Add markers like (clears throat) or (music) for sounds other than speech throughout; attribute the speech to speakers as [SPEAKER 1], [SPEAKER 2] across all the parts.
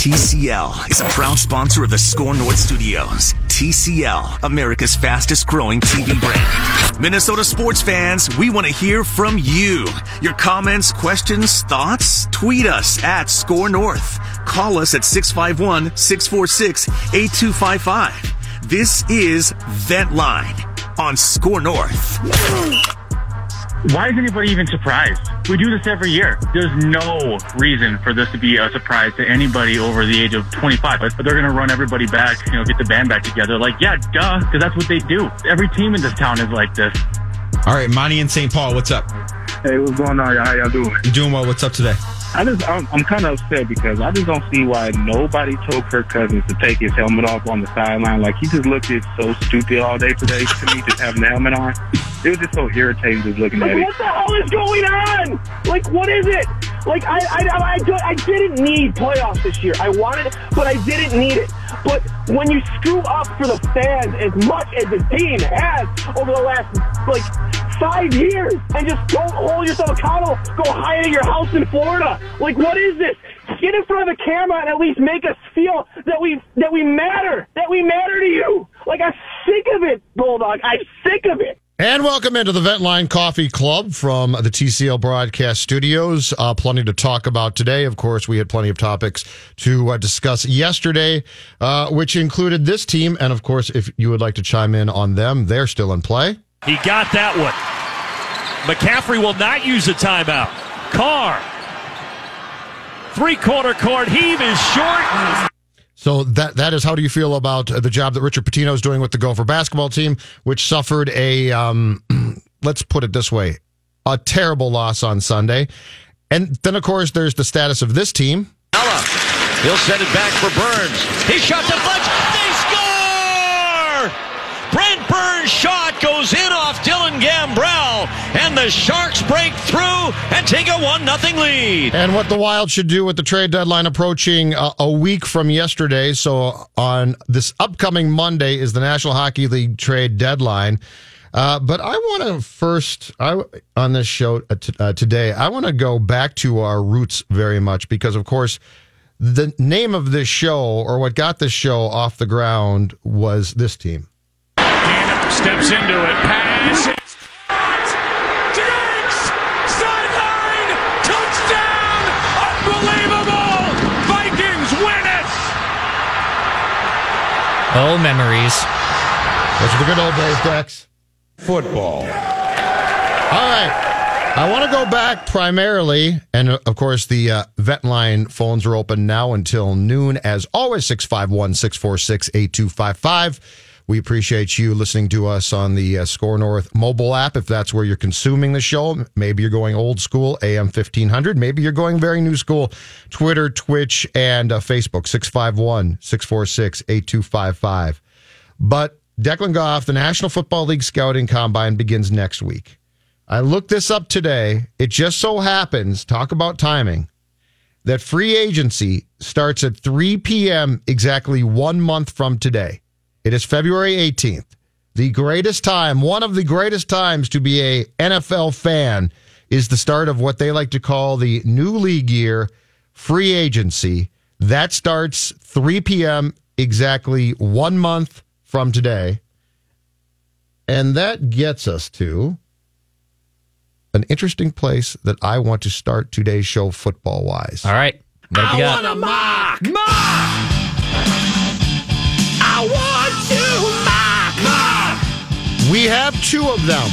[SPEAKER 1] TCL is a proud sponsor of the Score North Studios. TCL, America's fastest growing TV brand. Minnesota sports fans, we want to hear from you. Your comments, questions, thoughts? Tweet us at Score North. Call us at 651 646 8255. This is Vent Line on Score North.
[SPEAKER 2] Why is anybody even surprised? We do this every year. There's no reason for this to be a surprise to anybody over the age of 25. But they're going to run everybody back, you know, get the band back together. Like, yeah, duh, because that's what they do. Every team in this town is like this.
[SPEAKER 3] All right, Monty in St. Paul, what's up?
[SPEAKER 4] Hey, what's going on? How y'all doing?
[SPEAKER 3] You doing well? What's up today?
[SPEAKER 4] I just, I'm, I'm kind of upset because I just don't see why nobody told Kirk Cousins to take his helmet off on the sideline. Like he just looked it so stupid all day today to me, just having the helmet on. It was just so irritating just looking
[SPEAKER 5] like,
[SPEAKER 4] at it.
[SPEAKER 5] What the hell is going on? Like, what is it? Like, I, I, I, I, didn't need playoffs this year. I wanted it, but I didn't need it. But when you screw up for the fans as much as the team has over the last, like, five years and just don't hold yourself accountable, go hide in your house in Florida. Like, what is this? Get in front of the camera and at least make us feel that we that we matter, that we matter to you. Like, I'm sick of it, Bulldog. I'm sick of it.
[SPEAKER 6] And welcome into the Ventline Coffee Club from the TCL Broadcast Studios. Uh, plenty to talk about today. Of course, we had plenty of topics to uh, discuss yesterday, uh, which included this team. And of course, if you would like to chime in on them, they're still in play.
[SPEAKER 7] He got that one. McCaffrey will not use a timeout. Carr. Three quarter court heave is short.
[SPEAKER 6] So that that is how do you feel about the job that Richard Pitino is doing with the Gopher basketball team, which suffered a um, (clears throat) let's put it this way, a terrible loss on Sunday, and then of course there's the status of this team.
[SPEAKER 8] Ella, he'll send it back for Burns. He shot the fudge. They score! Brent Burns' shot goes in off Dylan Gambrell, and the Sharks break through and take a one nothing lead.
[SPEAKER 6] And what the Wild should do with the trade deadline approaching uh, a week from yesterday. So on this upcoming Monday is the National Hockey League trade deadline. Uh, but I want to first, I, on this show uh, t- uh, today, I want to go back to our roots very much because, of course, the name of this show or what got this show off the ground was this team.
[SPEAKER 7] Steps into it. Pass.
[SPEAKER 9] Oh, memories.
[SPEAKER 6] Those are the good old days, Dex.
[SPEAKER 3] Football.
[SPEAKER 6] All right. I want to go back primarily, and uh, of course, the uh, Vent Line phones are open now until noon. As always, 651 646 8255. We appreciate you listening to us on the uh, Score North mobile app. If that's where you're consuming the show, maybe you're going old school, AM 1500. Maybe you're going very new school, Twitter, Twitch, and uh, Facebook, 651 646 8255. But Declan Goff, the National Football League Scouting Combine begins next week. I looked this up today. It just so happens, talk about timing, that free agency starts at 3 p.m. exactly one month from today. It is February 18th. The greatest time, one of the greatest times to be a NFL fan is the start of what they like to call the new league year, free agency. That starts 3 p.m. exactly one month from today. And that gets us to an interesting place that I want to start today's show football wise.
[SPEAKER 9] All right. What have you got?
[SPEAKER 10] a mock! Mock!
[SPEAKER 6] We have two of them.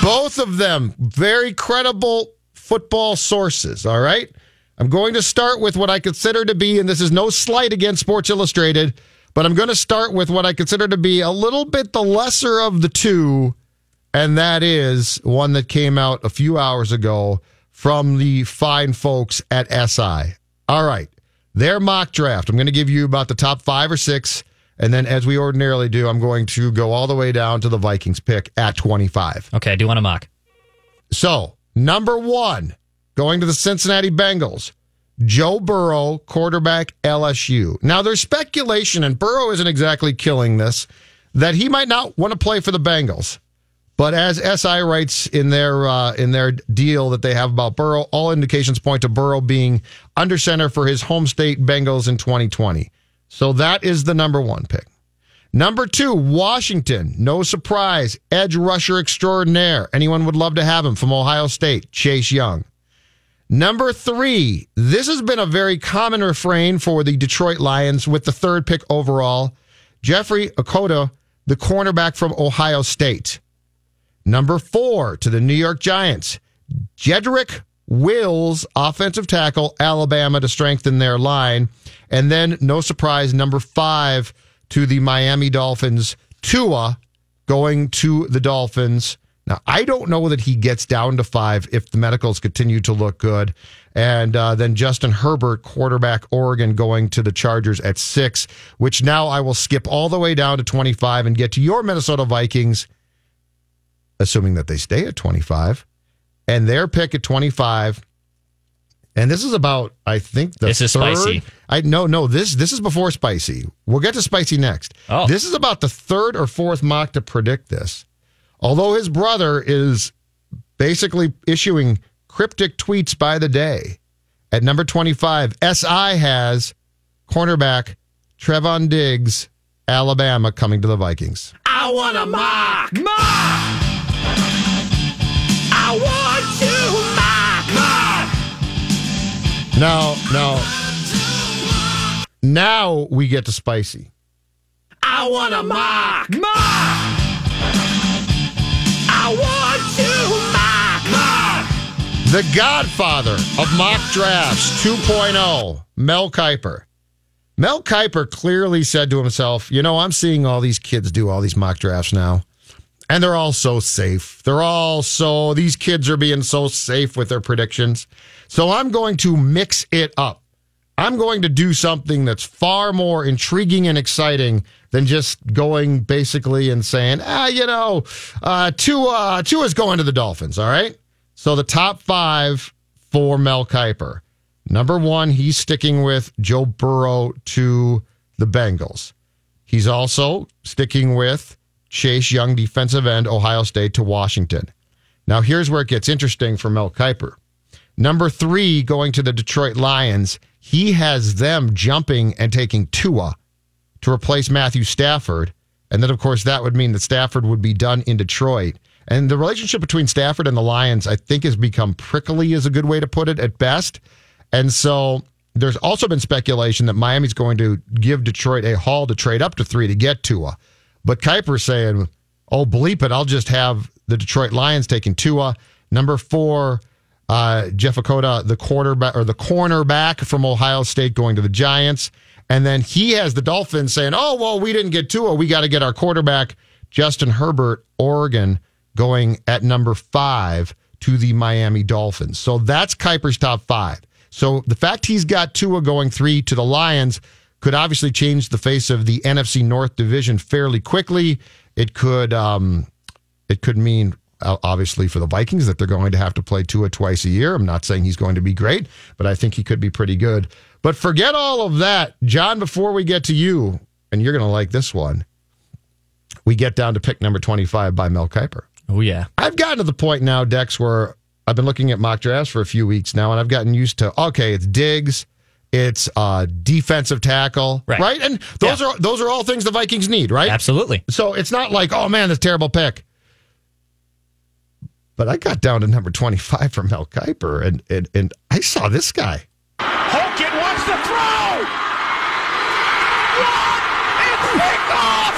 [SPEAKER 6] Both of them very credible football sources. All right. I'm going to start with what I consider to be, and this is no slight against Sports Illustrated, but I'm going to start with what I consider to be a little bit the lesser of the two, and that is one that came out a few hours ago from the fine folks at SI. All right. Their mock draft. I'm going to give you about the top five or six. And then, as we ordinarily do, I'm going to go all the way down to the Vikings pick at 25.
[SPEAKER 9] Okay, I do want to mock.
[SPEAKER 6] So, number one, going to the Cincinnati Bengals, Joe Burrow, quarterback LSU. Now, there's speculation, and Burrow isn't exactly killing this, that he might not want to play for the Bengals. But as SI writes in their uh, in their deal that they have about Burrow, all indications point to Burrow being under center for his home state Bengals in 2020. So that is the number one pick. Number two, Washington. No surprise, edge rusher extraordinaire. Anyone would love to have him from Ohio State, Chase Young. Number three, this has been a very common refrain for the Detroit Lions with the third pick overall, Jeffrey Okudah, the cornerback from Ohio State. Number four to the New York Giants, Jedrick Wills, offensive tackle, Alabama to strengthen their line. And then, no surprise, number five to the Miami Dolphins, Tua going to the Dolphins. Now, I don't know that he gets down to five if the medicals continue to look good. And uh, then Justin Herbert, quarterback Oregon, going to the Chargers at six, which now I will skip all the way down to 25 and get to your Minnesota Vikings, assuming that they stay at 25. And their pick at 25. And this is about, I think, the
[SPEAKER 9] This is
[SPEAKER 6] third.
[SPEAKER 9] spicy.
[SPEAKER 6] I no, no. This this is before spicy. We'll get to spicy next.
[SPEAKER 9] Oh.
[SPEAKER 6] This is about the third or fourth mock to predict this. Although his brother is basically issuing cryptic tweets by the day. At number 25, SI has cornerback Trevon Diggs, Alabama, coming to the Vikings.
[SPEAKER 10] I want a mock. Mock. I want
[SPEAKER 6] Now, now, now we get to spicy.
[SPEAKER 10] I want a mock. Mock. I want to mock. Mock.
[SPEAKER 6] The godfather of mock drafts 2.0, Mel Kiper. Mel Kiper clearly said to himself, You know, I'm seeing all these kids do all these mock drafts now, and they're all so safe. They're all so, these kids are being so safe with their predictions. So I'm going to mix it up. I'm going to do something that's far more intriguing and exciting than just going basically and saying, ah, you know, uh, Tua, Tua's going to the Dolphins. All right. So the top five for Mel Kiper. Number one, he's sticking with Joe Burrow to the Bengals. He's also sticking with Chase Young, defensive end, Ohio State to Washington. Now, here's where it gets interesting for Mel Kiper. Number three, going to the Detroit Lions, he has them jumping and taking Tua to replace Matthew Stafford. And then, of course, that would mean that Stafford would be done in Detroit. And the relationship between Stafford and the Lions, I think, has become prickly, is a good way to put it at best. And so there's also been speculation that Miami's going to give Detroit a haul to trade up to three to get Tua. But Kiper's saying, oh, bleep it. I'll just have the Detroit Lions taking Tua. Number four, uh, Jeff Okudah, the quarterback or the cornerback from Ohio State, going to the Giants. And then he has the Dolphins saying, oh, well, we didn't get Tua. We got to get our quarterback, Justin Herbert, Oregon, going at number five to the Miami Dolphins. So that's Kiper's top five. So the fact he's got Tua going three to the Lions could obviously change the face of the NFC North division fairly quickly. It could um, it could mean uh, obviously for the Vikings that they're going to have to play Tua twice a year. I'm not saying he's going to be great, but I think he could be pretty good. But forget all of that, John. Before we get to you, and you're going to like this one, we get down to pick number 25 by Mel Kiper.
[SPEAKER 9] Oh, yeah.
[SPEAKER 6] I've gotten to the point now, Dex, where I've been looking at mock drafts for a few weeks now, and I've gotten used to okay, it's Diggs, it's uh, defensive tackle,
[SPEAKER 9] Right.
[SPEAKER 6] And those are those are all things the Vikings need, right?
[SPEAKER 9] Absolutely.
[SPEAKER 6] So it's not like, oh man, that's a terrible pick. But I got down to number twenty five for Mel Kiper, and and and I saw this guy.
[SPEAKER 10] Hogan wants to throw. What? It's picked off.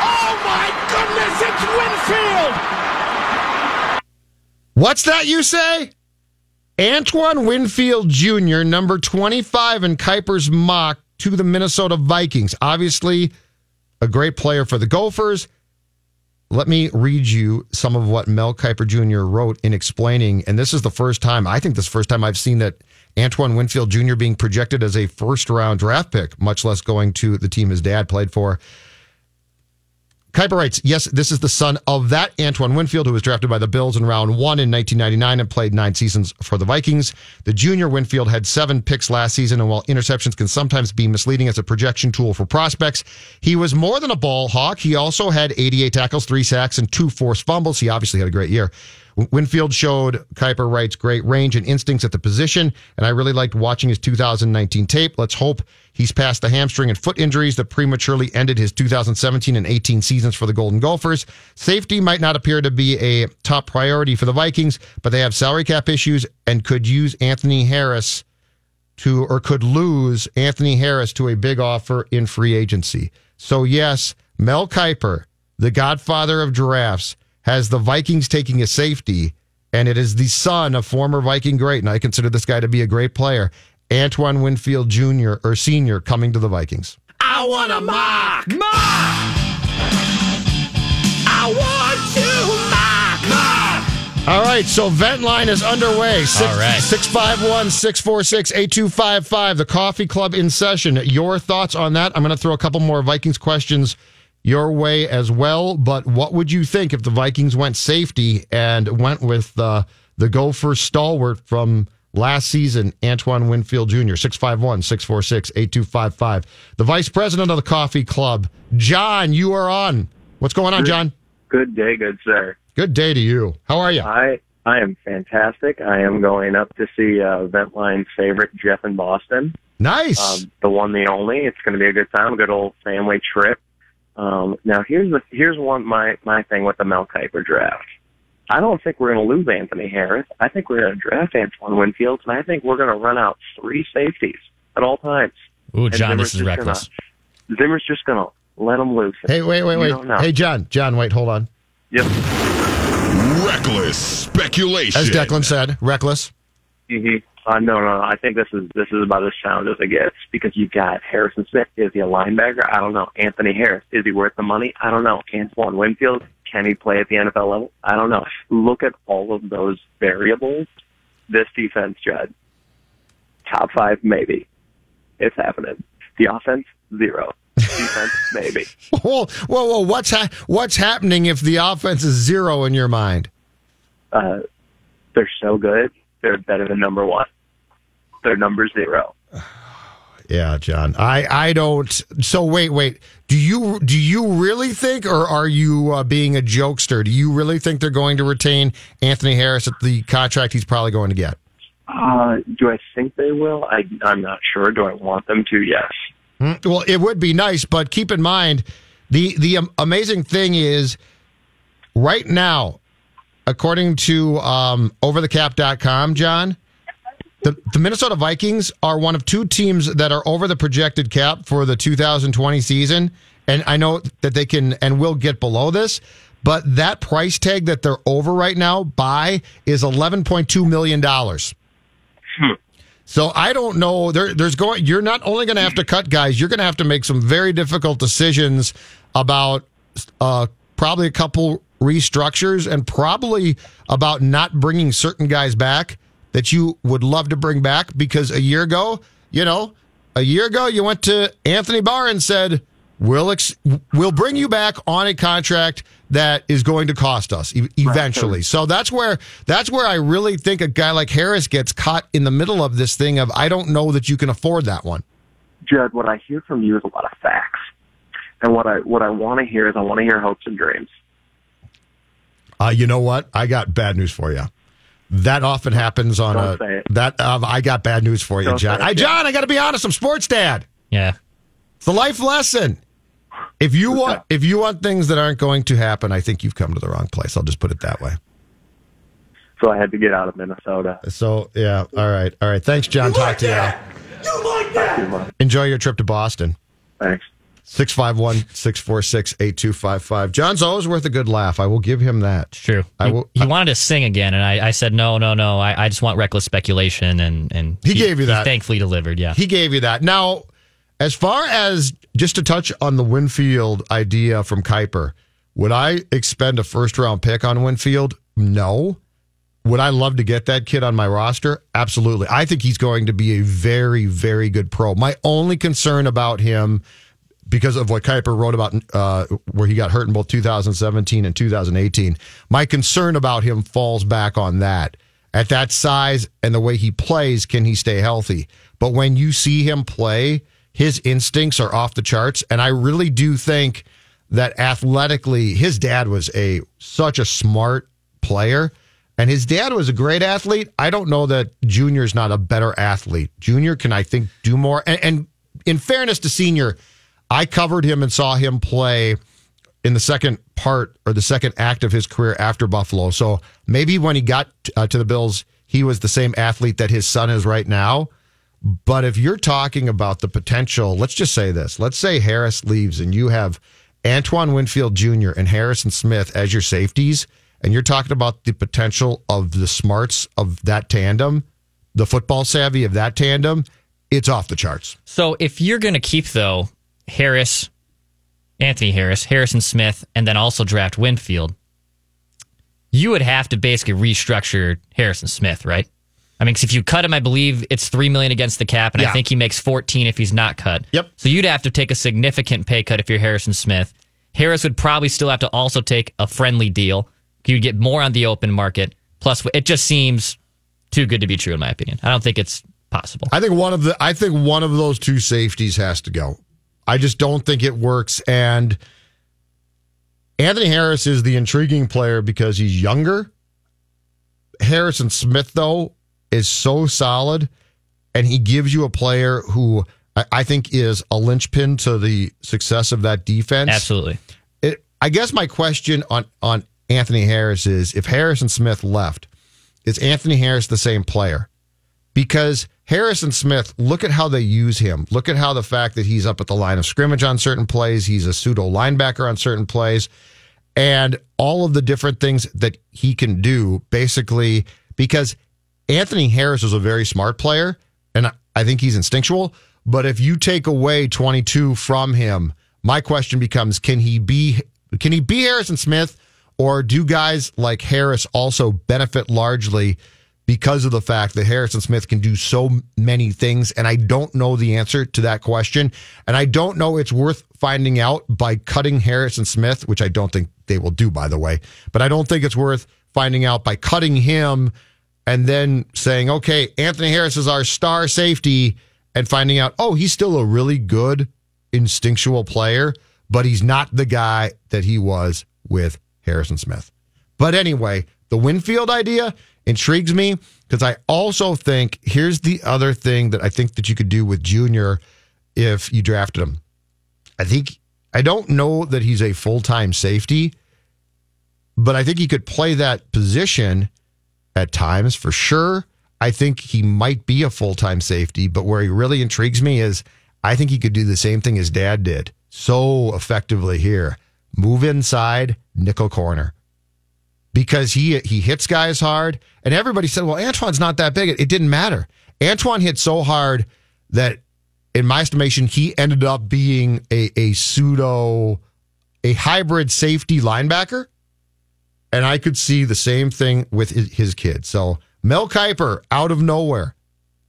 [SPEAKER 10] Oh my goodness! It's Winfield.
[SPEAKER 6] What's that you say? Antoine Winfield Jr., number 25 in Kiper's mock to the Minnesota Vikings. Obviously, a great player for the Gophers. Let me read you some of what Mel Kiper Jr. wrote in explaining, and this is the first time, I think this is the first time I've seen that Antoine Winfield Jr. being projected as a first round draft pick, much less going to the team his dad played for. Kiper writes, yes, this is the son of that Antoine Winfield who was drafted by the Bills in round one in 1999 and played nine seasons for the Vikings. The junior Winfield had seven picks last season, and while interceptions can sometimes be misleading as a projection tool for prospects, he was more than a ball hawk. He also had 88 tackles, three sacks, and two forced fumbles. He obviously had a great year. Winfield showed Kiper writes great range and instincts at the position, and I really liked watching his 2019 tape. Let's hope he's past the hamstring and foot injuries that prematurely ended his 2017 and 18 seasons for the Golden Gophers. Safety might not appear to be a top priority for the Vikings, but they have salary cap issues and could use Anthony Harris to or could lose Anthony Harris to a big offer in free agency. So yes, Mel Kiper, the godfather of giraffes, has the Vikings taking a safety, and it is the son of former Viking great, and I consider this guy to be a great player, Antoine Winfield Jr. or Senior coming to the Vikings.
[SPEAKER 10] I want a mock. Mock. I want to mock. Mock.
[SPEAKER 6] All right, so Vent Line is underway. Six,
[SPEAKER 9] All right.
[SPEAKER 6] 651 646 8255. The Coffee Club in session. Your thoughts on that? I'm going to throw a couple more Vikings questions your way as well. But what would you think if the Vikings went safety and went with uh, the Gopher stalwart from last season, Antoine Winfield Jr., 651 646 8255. The vice president of the Coffee Club, John, you are on. What's going on, John?
[SPEAKER 11] Good day, good sir.
[SPEAKER 6] Good day to you. How are you?
[SPEAKER 11] I I am fantastic. I am going up to see uh, Ventline's favorite Jeff in Boston.
[SPEAKER 6] Nice.
[SPEAKER 11] Um, the one, the only. It's going to be a good time, a good old family trip. Um, now here's the here's one my my thing with the Mel Kiper draft. I don't think we're going to lose Anthony Harris. I think we're going to draft Antoine Winfield, and I think we're going to run out three safeties at all times.
[SPEAKER 9] Ooh,
[SPEAKER 11] And
[SPEAKER 9] John, this is reckless.
[SPEAKER 11] Gonna, Zimmer's just going to let them loose.
[SPEAKER 6] Hey, wait, wait, wait.
[SPEAKER 11] don't.
[SPEAKER 6] Hey, John, John, wait, hold on.
[SPEAKER 11] Yep.
[SPEAKER 12] Reckless speculation.
[SPEAKER 6] As Declan said, reckless.
[SPEAKER 11] hmm Uh, no, no, no. I think this is this is about as sound as it gets because you've got Harrison Smith. Is he a linebacker? I don't know. Anthony Harris. Is he worth the money? I don't know. Antoine Winfield. Can he play at the NFL level? I don't know. Look at all of those variables. This defense, Judd. Top five, maybe. It's happening. The offense, zero. Defense, (laughs) maybe.
[SPEAKER 6] Whoa, whoa, whoa! What's ha- what's happening if the offense is zero in your mind?
[SPEAKER 11] Uh, they're so good. They're better than number one. They're number zero. (sighs)
[SPEAKER 6] Yeah, John. I I don't. So wait, wait. Do you do you really think, or are you uh, being a jokester? Do you really think they're going to retain Anthony Harris at the contract he's probably going to get?
[SPEAKER 11] Uh, do I think they will? I, I'm not sure. Do I want them to? Yes.
[SPEAKER 6] Hmm? Well, it would be nice, but keep in mind the the um, amazing thing is right now, according to um, overthecap.com, John, the, the Minnesota Vikings are one of two teams that are over the projected cap for the 2020 season. And I know that they can and will get below this, but that price tag that they're over right now by is $11.2 million. So I don't know. There, there's going. You're not only going to have to cut guys. You're going to have to make some very difficult decisions about uh, probably a couple restructures and probably about not bringing certain guys back that you would love to bring back because a year ago, you know, a year ago you went to Anthony Barr and said we'll ex- we'll bring you back on a contract that is going to cost us e- eventually. So that's where that's where I really think a guy like Harris gets caught in the middle of this thing of I don't know that you can afford that one.
[SPEAKER 11] Judd, what I hear from you is a lot of facts, and what I what I want to hear is I want to hear hopes and dreams.
[SPEAKER 6] Uh, you know what? I got bad news for you. That often happens on
[SPEAKER 11] Don't say
[SPEAKER 6] a
[SPEAKER 11] it.
[SPEAKER 6] that. Um, I got bad news for you,
[SPEAKER 11] Don't
[SPEAKER 6] John.
[SPEAKER 11] say
[SPEAKER 6] I. John, I got to be honest. I'm sports dad.
[SPEAKER 9] Yeah.
[SPEAKER 6] It's a life lesson. If you want, if you want things that aren't going to happen, I think you've come to the wrong place. I'll just put it that way.
[SPEAKER 11] So I had to get out of Minnesota.
[SPEAKER 6] So yeah, all right, all right. Thanks, John. Talk to you.
[SPEAKER 10] You like that?
[SPEAKER 6] Enjoy your trip to Boston.
[SPEAKER 11] Thanks.
[SPEAKER 6] 651 646 8255. John's always worth a good laugh. I will give him that.
[SPEAKER 9] True.
[SPEAKER 6] I
[SPEAKER 9] he,
[SPEAKER 6] will.
[SPEAKER 9] he wanted to sing again, and I, I said no, no, no. I, I just want reckless speculation, and and
[SPEAKER 6] He gave you that.
[SPEAKER 9] thankfully delivered. Yeah.
[SPEAKER 6] He gave you that. Now, as far as just to touch on the Winfield idea from Kiper, would I expend a first round pick on Winfield? No. Would I love to get that kid on my roster? Absolutely. I think he's going to be a very, very good pro. My only concern about him, because of what Kiper wrote about uh, where he got hurt in both 2017 and 2018. My concern about him falls back on that. At that size and the way he plays, can he stay healthy? But when you see him play, his instincts are off the charts. And I really do think that athletically, his dad was a such a smart player. And his dad was a great athlete. I don't know that Junior's not a better athlete. Junior can, I think, do more. And, and in fairness to Senior, I covered him and saw him play in the second part or the second act of his career after Buffalo. So maybe when he got uh, to the Bills, he was the same athlete that his son is right now. But if you're talking about the potential, let's just say this. Let's say Harris leaves and you have Antoine Winfield Jr. and Harrison Smith as your safeties, and you're talking about the potential of the smarts of that tandem, the football savvy of that tandem, it's off the charts.
[SPEAKER 9] So if you're going to keep, though, Harris, Anthony Harris, Harrison Smith, and then also draft Winfield, you would have to basically restructure Harrison Smith, right? I mean, 'cause if you cut him, I believe it's three million against the cap, and
[SPEAKER 6] Yeah.
[SPEAKER 9] I think he makes fourteen if he's not cut.
[SPEAKER 6] Yep.
[SPEAKER 9] So you'd have to take a significant pay cut if you're Harrison Smith. Harris would probably still have to also take a friendly deal. You'd get more on the open market. Plus, it just seems too good to be true, in my opinion. I don't think it's possible.
[SPEAKER 6] I think one of the I think one of those two safeties has to go. I just don't think it works. And Anthony Harris is the intriguing player because he's younger. Harrison Smith, though, is so solid, and he gives you a player who I, think is a linchpin to the success of that defense.
[SPEAKER 9] Absolutely.
[SPEAKER 6] It, I guess my question on on Anthony Harris is: if Harrison Smith left, is Anthony Harris the same player? Because Harrison Smith, look at how they use him. Look at how the fact that he's up at the line of scrimmage on certain plays, he's a pseudo linebacker on certain plays, and all of the different things that he can do, basically, because Anthony Harris is a very smart player, and I- think he's instinctual. But if you take away 22 from him, my question becomes: Can he be? Can he be Harrison Smith, or do guys like Harris also benefit largely because of the fact that Harrison Smith can do so many things? And I don't know the answer to that question, and I don't know it's worth finding out by cutting Harrison Smith, which I don't think they will do, by the way. But I don't think it's worth finding out by cutting him and then saying, okay, Anthony Harris is our star safety, and finding out, oh, he's still a really good instinctual player, but he's not the guy that he was with Harrison Smith. But anyway, the Winfield idea intrigues me because I also think here's the other thing that I think that you could do with Junior if you drafted him. I think I don't know that he's a full time safety, but I think he could play that position at times for sure. I think he might be a full time safety, but where he really intrigues me is I think he could do the same thing his dad did so effectively here move inside, nickel corner. Because he he hits guys hard, and everybody said, "Well, Antoine's not that big." It, it didn't matter. Antoine hit so hard that, in my estimation, he ended up being a, a pseudo, a hybrid safety linebacker. And I could see the same thing with his, his kid. So Mel Kiper out of nowhere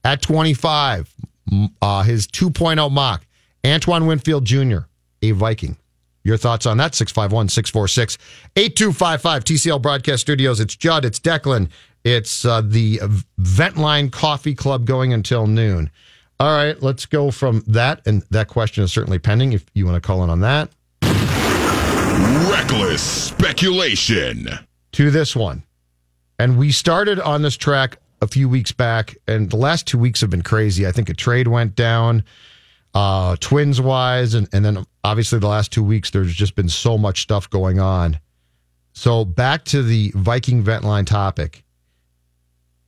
[SPEAKER 6] at 25, m- uh, his 2.0 mock. Antoine Winfield Jr., a Viking. Your thoughts on that? 651 646 8255 TCL Broadcast Studios. It's Judd, it's Declan, it's uh, the Ventline Coffee Club going until noon. All right, let's go from that. And that question is certainly pending if you want to call in on that.
[SPEAKER 12] Reckless speculation.
[SPEAKER 6] to this one. And we started on this track a few weeks back, and the last two weeks have been crazy. I think a trade went down, uh, twins wise, and, and then obviously the last two weeks, there's just been so much stuff going on. So back to the Viking vent line topic.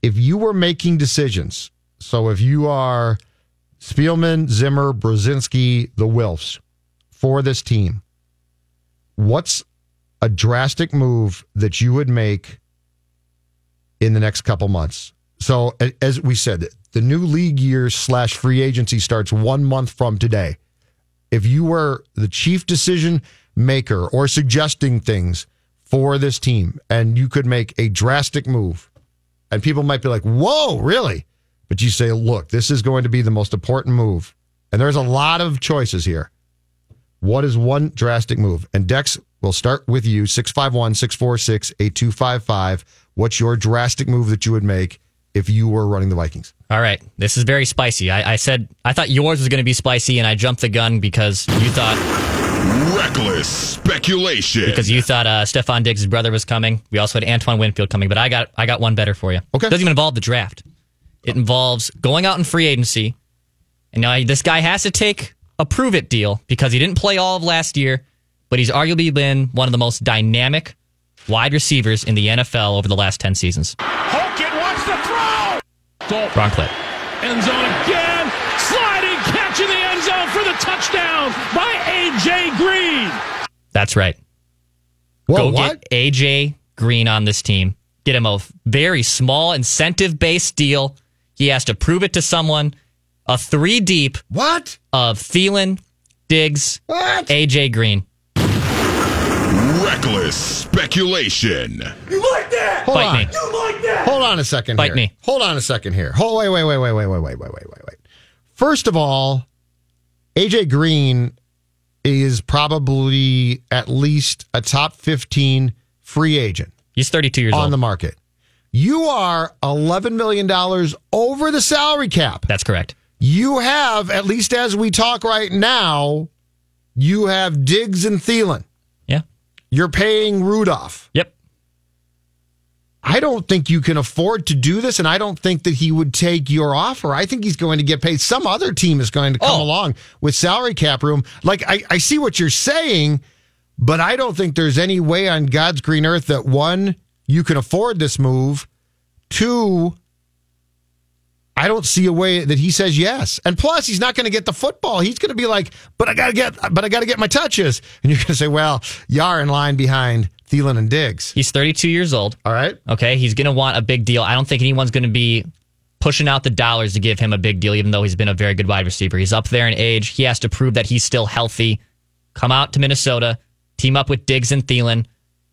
[SPEAKER 6] If you were making decisions, so if you are Spielman, Zimmer, Brzezinski, the Wilfs for this team, what's a drastic move that you would make in the next couple months. So, as we said, the new league year slash free agency starts one month from today. If you were the chief decision maker or suggesting things for this team and you could make a drastic move, and people might be like, whoa, really? But you say, look, this is going to be the most important move. And there's a lot of choices here. What is one drastic move? And Dex, we'll start with you 651 646 8255. What's your drastic move that you would make if you were running the Vikings?
[SPEAKER 9] All right, this is very spicy. I, I said I thought yours was going to be spicy, and I jumped the gun because you thought
[SPEAKER 12] Reckless speculation.
[SPEAKER 9] because you thought uh, Stefon Diggs' brother was coming. We also had Antoine Winfield coming, but I got I got one better for you.
[SPEAKER 6] Okay, It
[SPEAKER 9] doesn't even involve the draft. It involves going out in free agency, and now this guy has to take a prove it deal because he didn't play all of last year, but he's arguably been one of the most dynamic wide receivers in the NFL over the last ten seasons.
[SPEAKER 10] Hogan wants to throw. Dalton.
[SPEAKER 9] Wrong play.
[SPEAKER 10] End zone again. Sliding catch in the end zone for the touchdown by A.J. Green.
[SPEAKER 9] That's right.
[SPEAKER 6] Whoa,
[SPEAKER 9] Go get AJ Green on this team. Get him a very small incentive based deal. He has to prove it to someone. A three deep.
[SPEAKER 6] What?
[SPEAKER 9] Of Thielen, Diggs,
[SPEAKER 6] what?
[SPEAKER 9] AJ Green.
[SPEAKER 12] Reckless speculation.
[SPEAKER 10] You like that?
[SPEAKER 6] Hold
[SPEAKER 9] Bite
[SPEAKER 6] on.
[SPEAKER 9] me.
[SPEAKER 10] You like that?
[SPEAKER 6] Hold on a second
[SPEAKER 9] Bite
[SPEAKER 6] here.
[SPEAKER 9] me.
[SPEAKER 6] Hold on a second here. Hold wait, wait, wait, wait, wait, wait, wait, wait, wait, wait, wait. First of all, AJ Green is probably at least a top 15 free agent.
[SPEAKER 9] He's 32 years old.
[SPEAKER 6] on
[SPEAKER 9] old.
[SPEAKER 6] the market. You are $11 million over the salary cap.
[SPEAKER 9] That's correct.
[SPEAKER 6] You have, at least as we talk right now, you have Diggs and Thielen. You're paying Rudolph.
[SPEAKER 9] Yep.
[SPEAKER 6] I don't think you can afford to do this, and I don't think that he would take your offer. I think he's going to get paid. Some other team is going to come
[SPEAKER 9] Oh.
[SPEAKER 6] along with salary cap room. Like, I, I see what you're saying, but I don't think there's any way on God's green earth that one, you can afford this move. Two, I don't see a way that he says yes. And plus, he's not going to get the football. He's going to be like, but I got to get, but I got to get my touches. And you're going to say, well, you are in line behind Thielen and Diggs.
[SPEAKER 9] He's 32 years old.
[SPEAKER 6] All right.
[SPEAKER 9] Okay. He's going to want a big deal. I don't think anyone's going to be pushing out the dollars to give him a big deal, even though he's been a very good wide receiver. He's up there in age. He has to prove that he's still healthy. Come out to Minnesota, team up with Diggs and Thielen,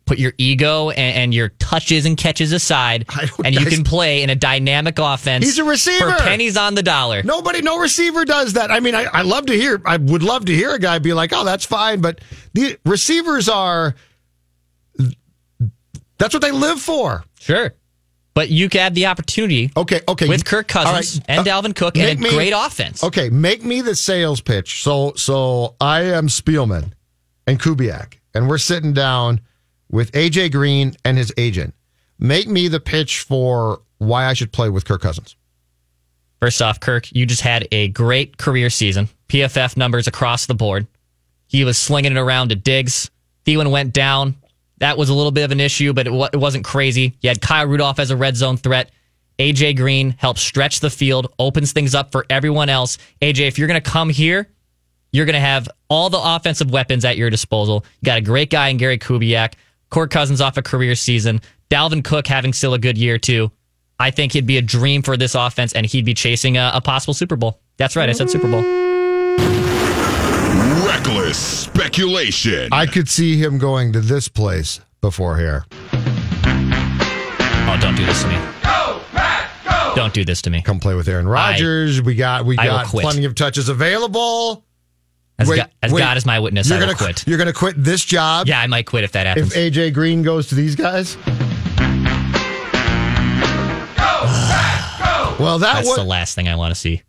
[SPEAKER 9] put your ego and, and your touches and catches aside, and you can play in a dynamic offense.
[SPEAKER 6] He's a receiver.
[SPEAKER 9] For pennies on the dollar.
[SPEAKER 6] Nobody, no receiver does that. I mean, I, I love to hear, I would love to hear a guy be like, oh, that's fine. But the receivers are, that's what they live for.
[SPEAKER 9] Sure. But you had the opportunity.
[SPEAKER 6] Okay, okay.
[SPEAKER 9] With Kirk Cousins
[SPEAKER 6] right.
[SPEAKER 9] and uh, Dalvin Cook and a
[SPEAKER 6] me-
[SPEAKER 9] great offense.
[SPEAKER 6] Okay, make me the sales pitch. So, so I am Spielman and Kubiak, and we're sitting down with AJ Green and his agent. Make me the pitch for why I should play with Kirk Cousins.
[SPEAKER 9] First off, Kirk, you just had a great career season. PFF numbers across the board. He was slinging it around to Diggs. Thielen went down. That was a little bit of an issue, but it, wa- it wasn't crazy. You had Kyle Rudolph as a red zone threat. AJ Green helps stretch the field, opens things up for everyone else. AJ, if you're going to come here, you're going to have all the offensive weapons at your disposal. You got a great guy in Gary Kubiak. Kirk Cousins off a career season. Dalvin Cook having still a good year too. I think he'd be a dream for this offense, and he'd be chasing a, a possible Super Bowl. That's right, I said Super Bowl.
[SPEAKER 12] Reckless speculation.
[SPEAKER 6] I could see him going to this place before here.
[SPEAKER 9] Oh, don't do this to me. Go, Pat, go. Don't do this to me.
[SPEAKER 6] Come play with Aaron Rodgers. we got we
[SPEAKER 9] I
[SPEAKER 6] got plenty of touches available.
[SPEAKER 9] As,
[SPEAKER 6] Wait,
[SPEAKER 9] God, as
[SPEAKER 6] wait.
[SPEAKER 9] God is my witness,
[SPEAKER 6] You're
[SPEAKER 9] I will
[SPEAKER 6] gonna
[SPEAKER 9] quit.
[SPEAKER 6] You're going to quit this job
[SPEAKER 9] Yeah, I might quit if that happens.
[SPEAKER 6] if AJ Green goes to these guys. Well, that
[SPEAKER 9] That's
[SPEAKER 6] was
[SPEAKER 9] the last thing I want to see.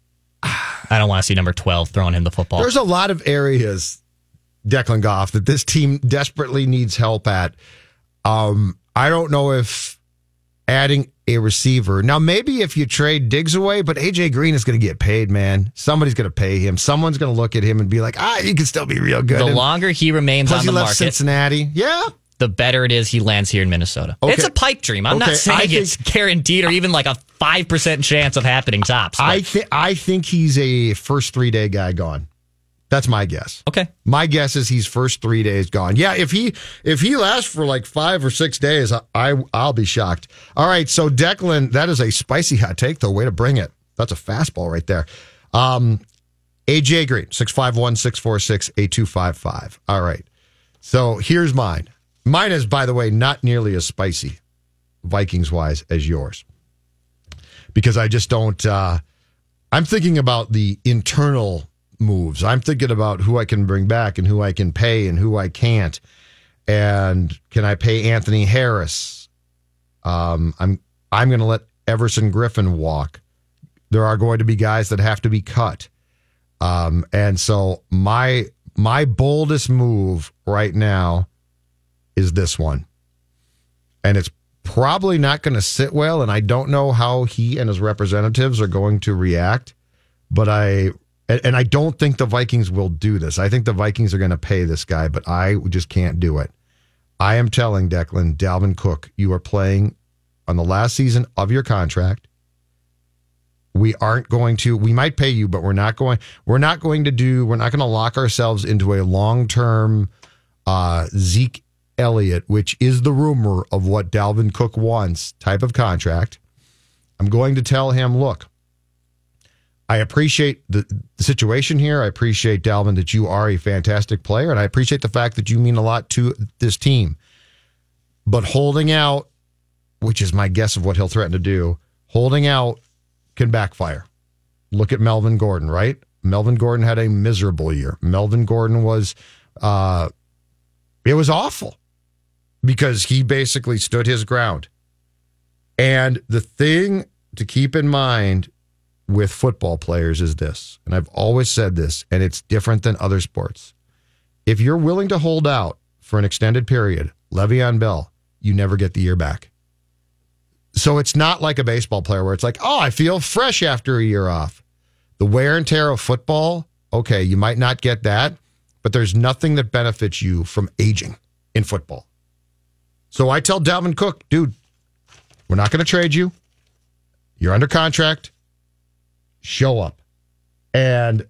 [SPEAKER 9] I don't want to see number 12 throwing him the football.
[SPEAKER 6] There's a lot of areas, Declan Goff, that this team desperately needs help at. Um, I don't know if adding a receiver. Now, maybe if you trade Diggs away, but AJ Green is going to get paid, man. Somebody's going to pay him. Someone's going to look at him and be like, ah, he can still be real good.
[SPEAKER 9] the
[SPEAKER 6] And
[SPEAKER 9] longer he remains on
[SPEAKER 6] he
[SPEAKER 9] the market,
[SPEAKER 6] Cincinnati. Yeah.
[SPEAKER 9] the better it is he lands here in Minnesota.
[SPEAKER 6] Okay.
[SPEAKER 9] It's a pipe dream. I'm
[SPEAKER 6] Okay,
[SPEAKER 9] not saying
[SPEAKER 6] I think-
[SPEAKER 9] it's guaranteed or even like a 5% chance of happening tops.
[SPEAKER 6] I think I think he's a first three day guy gone. That's my guess.
[SPEAKER 9] Okay.
[SPEAKER 6] My guess is he's first three days gone. Yeah, if he if he lasts for like five or six days, I, I I'll be shocked. All right, so Declan, that is a spicy hot take though. Way to bring it. That's a fastball right there. Um, AJ Green, 651 646 8255. All right. So here's mine. Mine is, by the way, not nearly as spicy, Vikings wise, as yours. Because I just don't, uh, I'm thinking about the internal moves. I'm thinking about who I can bring back and who I can pay and who I can't. And can I pay Anthony Harris? Um, I'm I'm going to let Everson Griffen walk. There are going to be guys that have to be cut. Um, and so my my boldest move right now is this one. And it's probably not going to sit well and I don't know how he and his representatives are going to react, but I and, and I don't think the Vikings will do this. I think the Vikings are going to pay this guy, but I just can't do it. I am telling Declan, Dalvin Cook, you are playing on the last season of your contract. We aren't going to. We might pay you, but we're not going. We're not going to do. We're not going to lock ourselves into a long term uh, Zeke Elliott, which is the rumor of what Dalvin Cook wants type of contract. I'm going to tell him, look, I appreciate the, the situation here. I appreciate Dalvin that you are a fantastic player, and I appreciate the fact that you mean a lot to this team. But holding out, which is my guess of what he'll threaten to do, holding out can backfire. Look at Melvin Gordon, right? Melvin Gordon had a miserable year. Melvin Gordon was, uh, it was awful because he basically stood his ground. And the thing to keep in mind with football players is this, and I've always said this, and it's different than other sports. If you're willing to hold out for an extended period, Le'Veon Bell, you never get the year back. So it's not like a baseball player where it's like, oh, I feel fresh after a year off. The wear and tear of football, okay, you might not get that, but there's nothing that benefits you from aging in football. So I tell Dalvin Cook, dude, we're not going to trade you. You're under contract. Show up. And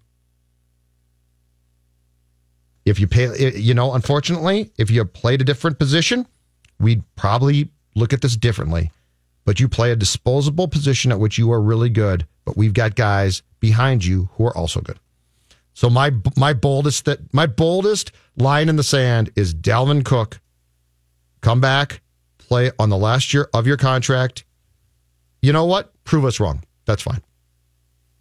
[SPEAKER 6] if you pay, eh, you know, unfortunately, if you played a different position, we'd probably look at this differently. But you play a disposable position at which you are really good, but we've got guys behind you who are also good. So my my boldest that my boldest line in the sand is Dalvin Cook. Come back, play on the last year of your contract. You know what? Prove us wrong. That's fine.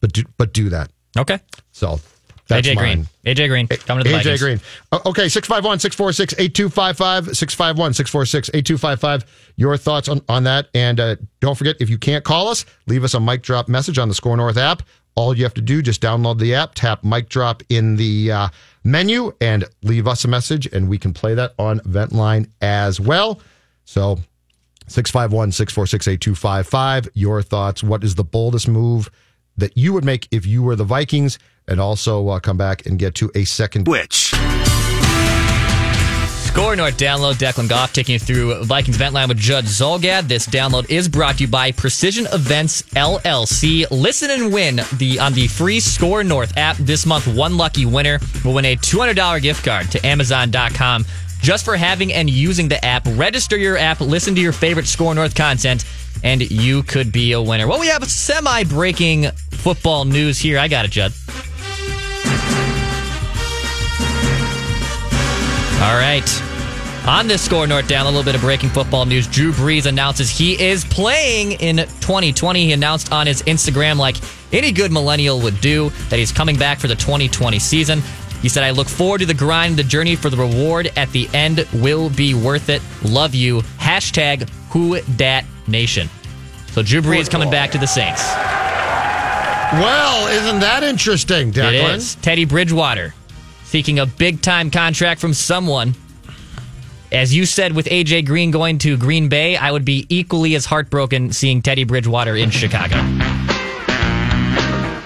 [SPEAKER 6] But do, but do that.
[SPEAKER 9] Okay.
[SPEAKER 6] So that's
[SPEAKER 9] AJ
[SPEAKER 6] mine.
[SPEAKER 9] Green. AJ Green. Coming to the
[SPEAKER 6] AJ
[SPEAKER 9] Vikings.
[SPEAKER 6] Green. Okay, 651 646 8255. 651 646 8255. Your thoughts on, on that. And uh, don't forget, if you can't call us, leave us a mic drop message on the Score North app. All you have to do, just download the app, tap mic drop in the uh, menu, and leave us a message, and we can play that on Ventline as well. So 651 646 8255. Your thoughts. What is the boldest move that you would make if you were the Vikings? And also uh, come back and get to a second.
[SPEAKER 1] Which?
[SPEAKER 9] Score North download. Declan Goff taking you through Vikings event line with Judd Zolgad. This download is brought to you by Precision Events LLC. Listen and win the on the free Score North app this month. One lucky winner will win a $200 gift card to Amazon.com just for having and using the app. Register your app, listen to your favorite Score North content, and you could be a winner. Well, we have semi breaking football news here. I got it, Judd. All right. On this Score North down, a little bit of breaking football news. Drew Brees announces he is playing in 2020. He announced on his Instagram, like any good millennial would do, that he's coming back for the 2020 season. He said, I look forward to the grind, the journey for the reward at the end will be worth it. Love you. Hashtag Who Dat Nation. So Drew Brees coming back to the Saints.
[SPEAKER 6] Well, isn't that interesting, Declan?
[SPEAKER 9] It is. Teddy Bridgewater seeking a big time contract from someone. As you said, with AJ Green going to Green Bay, I would be equally as heartbroken seeing Teddy Bridgewater in Chicago.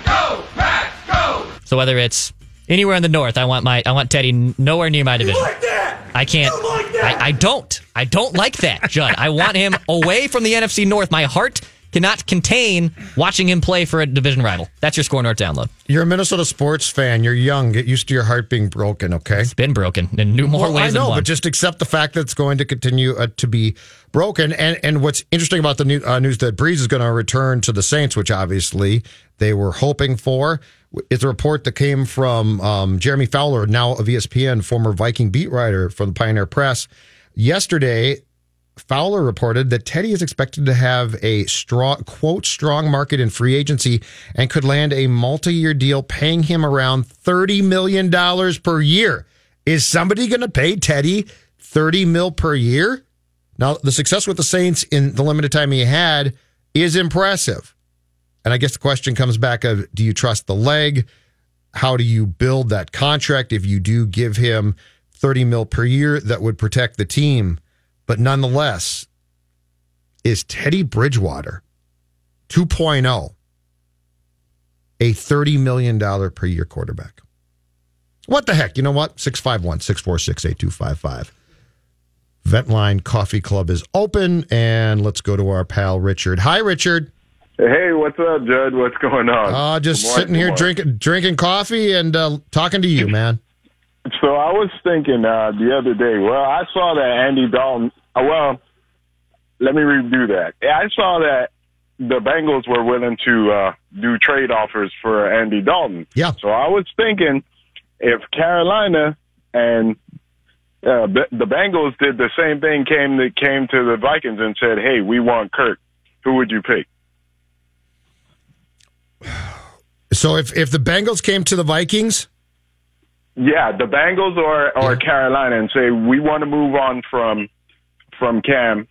[SPEAKER 9] Go, Pat, go! So whether it's anywhere in the north, I want my I want Teddy nowhere near my division. I can't. I, I don't. I don't like that, Judd. I want him away from the NFC North. My heart cannot contain watching him play for a division rival. That's your score north download.
[SPEAKER 6] You're a Minnesota sports fan. You're young. Get used to your heart being broken, okay? It's
[SPEAKER 9] been broken in new more
[SPEAKER 6] well,
[SPEAKER 9] ways
[SPEAKER 6] I know,
[SPEAKER 9] than one.
[SPEAKER 6] but just accept the fact that it's going to continue uh, to be broken. And and what's interesting about the new, uh, news that Brees is going to return to the Saints, which obviously they were hoping for, is a report that came from um, Jeremy Fowler, now of ESPN, former Viking beat writer for the Pioneer Press. Yesterday, Fowler reported that Teddy is expected to have a strong, quote, strong market in free agency and could land a multi year deal paying him around $30 million per year. Is somebody going to pay Teddy 30 mil per year? Now, the success with the Saints in the limited time he had is impressive. And I guess the question comes back of do you trust the leg? How do you build that contract if you do give him 30 mil per year that would protect the team? But nonetheless, is Teddy Bridgewater 2.0 a $30 million per year quarterback? What the heck? You know what? 651 646 8255. Ventline Coffee Club is open, and let's go to our pal Richard. Hi, Richard.
[SPEAKER 13] Hey, what's up, Judd? What's going on?
[SPEAKER 6] Uh, just
[SPEAKER 13] morning,
[SPEAKER 6] sitting here drinking drinking coffee and uh, talking to you, man.
[SPEAKER 13] So I was thinking uh, the other day. Well, I saw that Andy Dalton. Uh, well, let me redo that. I saw that the Bengals were willing to uh, do trade offers for Andy Dalton.
[SPEAKER 6] Yeah.
[SPEAKER 13] So I was thinking if Carolina and uh, the Bengals did the same thing, came to, came to the Vikings and said, "Hey, we want Kirk," who would you pick?
[SPEAKER 6] So if if the Bengals came to the Vikings,
[SPEAKER 13] Yeah, the Bengals or or Carolina, and say we want to move on from from Cam.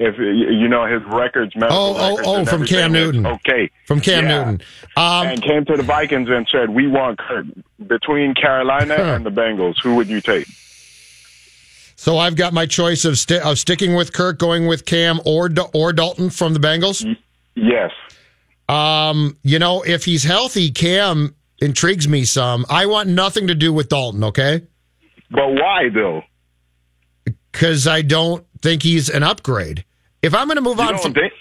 [SPEAKER 13] If you know his records,
[SPEAKER 6] Oh, oh, oh, from Cam Newton.
[SPEAKER 13] Okay,
[SPEAKER 6] From Cam
[SPEAKER 13] Yeah.
[SPEAKER 6] Newton. Um,
[SPEAKER 13] and came to the Vikings and said, "We want Kirk." Between Carolina
[SPEAKER 6] Huh.
[SPEAKER 13] and the Bengals, who would you take?
[SPEAKER 6] so I've got my choice of sti- of sticking with Kirk, going with Cam or Da- or Dalton from the Bengals.
[SPEAKER 13] Yes.
[SPEAKER 6] Um, you know, if he's healthy, Cam intrigues me some. I want nothing to do with Dalton. Okay,
[SPEAKER 13] but why though?
[SPEAKER 6] Because I don't think he's an upgrade. If I'm going to move
[SPEAKER 13] You
[SPEAKER 6] on
[SPEAKER 13] don't
[SPEAKER 6] from
[SPEAKER 13] think,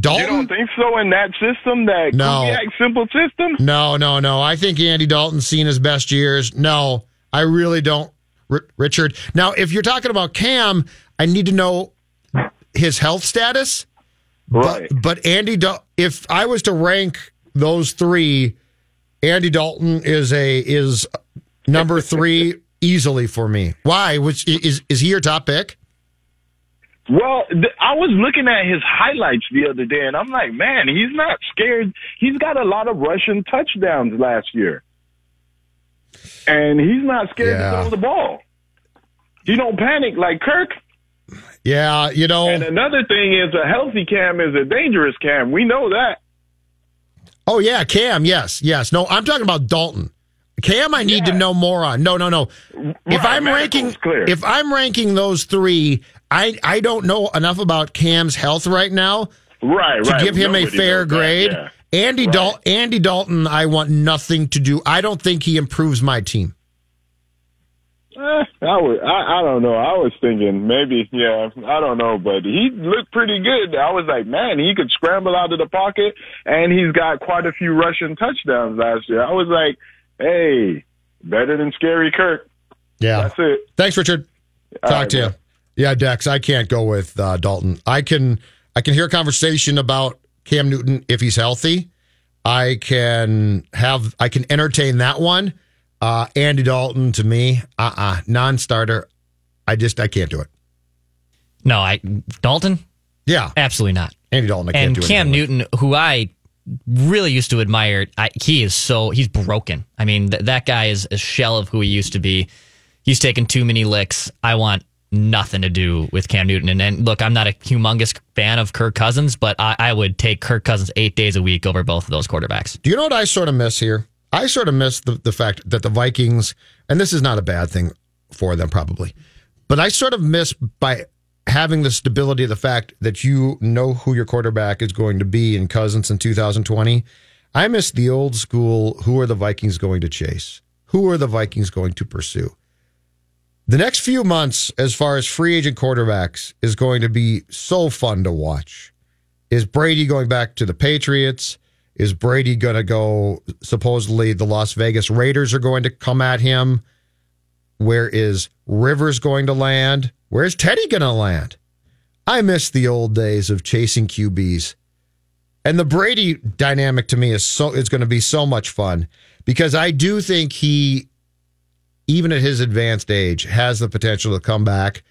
[SPEAKER 6] Dalton,
[SPEAKER 13] you don't think so in that system, that
[SPEAKER 6] No.
[SPEAKER 13] Kubiak simple system?
[SPEAKER 6] No, no, no. I think Andy Dalton's seen his best years. No, I really don't, R- Richard. Now, if you're talking about Cam, I need to know his health status.
[SPEAKER 13] Right.
[SPEAKER 6] But, but Andy, Dal- if I was to rank those three, Andy Dalton is a is number (laughs) three easily for me. Why? Which is is he your top pick?
[SPEAKER 13] Well, th- I was looking at his highlights the other day, and I'm like, man, he's not scared. He's got a lot of rushing touchdowns last year, and he's not scared
[SPEAKER 6] Yeah.
[SPEAKER 13] to throw the ball. He don't panic like Kirk.
[SPEAKER 6] Yeah, you know.
[SPEAKER 13] And another thing is, a healthy Cam is a dangerous Cam. We know that.
[SPEAKER 6] Oh yeah, Cam. Yes, yes. No, I'm talking about Dalton. Cam, I need to know more on. No, no, no. if I'm ranking, if I'm ranking those three, I I don't know enough about Cam's health right now.
[SPEAKER 13] Right,
[SPEAKER 6] to
[SPEAKER 13] right.
[SPEAKER 6] give him a fair
[SPEAKER 13] that,
[SPEAKER 6] grade.
[SPEAKER 13] yeah.
[SPEAKER 6] Andy Dal- Andy Dalton, I want nothing to do. I don't think he improves my team.
[SPEAKER 13] Eh, I was, I, I don't know. I was thinking maybe, yeah, I don't know, but he looked pretty good. I was like, man, he could scramble out of the pocket, and he's got quite a few rushing touchdowns last year. I was like, hey, better than Scary Kirk.
[SPEAKER 6] Yeah,
[SPEAKER 13] that's it.
[SPEAKER 6] Thanks, Richard. Talk
[SPEAKER 13] right,
[SPEAKER 6] to you. Yeah, Dex, I can't go with uh, Dalton. I can I can hear a conversation about Cam Newton if he's healthy. I can have I can entertain that one. Uh, Andy Dalton to me, uh uh non-starter. I just I can't do it.
[SPEAKER 9] No, I Dalton.
[SPEAKER 6] Yeah,
[SPEAKER 9] absolutely not.
[SPEAKER 6] Andy Dalton. I can't
[SPEAKER 9] and
[SPEAKER 6] do
[SPEAKER 9] Cam
[SPEAKER 6] anything with.
[SPEAKER 9] Newton, who I really used to admire, I, he is so he's broken. I mean, th- that guy is a shell of who he used to be. He's taken too many licks. I want nothing to do with Cam Newton. And, and look, I'm not a humongous fan of Kirk Cousins, but I, I would take Kirk Cousins eight days a week over both of those quarterbacks.
[SPEAKER 6] Do you know what I sort of miss here? I sort of miss the, the fact that the Vikings, and this is not a bad thing for them probably, but I sort of miss by having the stability of the fact that you know who your quarterback is going to be in Cousins in 2020. I miss the old school who are the Vikings going to chase? Who are the Vikings going to pursue? The next few months, as far as free agent quarterbacks, is going to be so fun to watch. Is Brady going back to the Patriots? Is Brady going to go? Supposedly, the Las Vegas Raiders are going to come at him. Where is Rivers going to land? Where's Teddy going to land? I miss the old days of chasing QBs. And the Brady dynamic to me is so is going to be so much fun because I do think he even at his advanced age has the potential to come back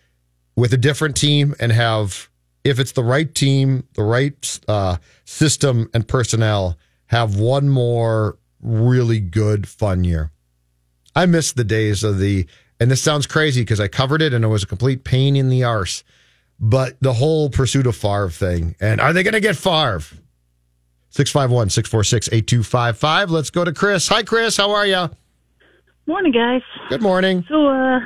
[SPEAKER 6] with a different team and have, if it's the right team, the right uh, system and personnel, have one more really good fun year. I miss the days of the, and this sounds crazy because I covered it and it was a complete pain in the arse, but the whole pursuit of Favre thing. And are they going to get Favre? 651 646 8255. Let's go to Chris. Hi, Chris. How are you?
[SPEAKER 14] Morning, guys.
[SPEAKER 6] Good morning.
[SPEAKER 14] So, uh,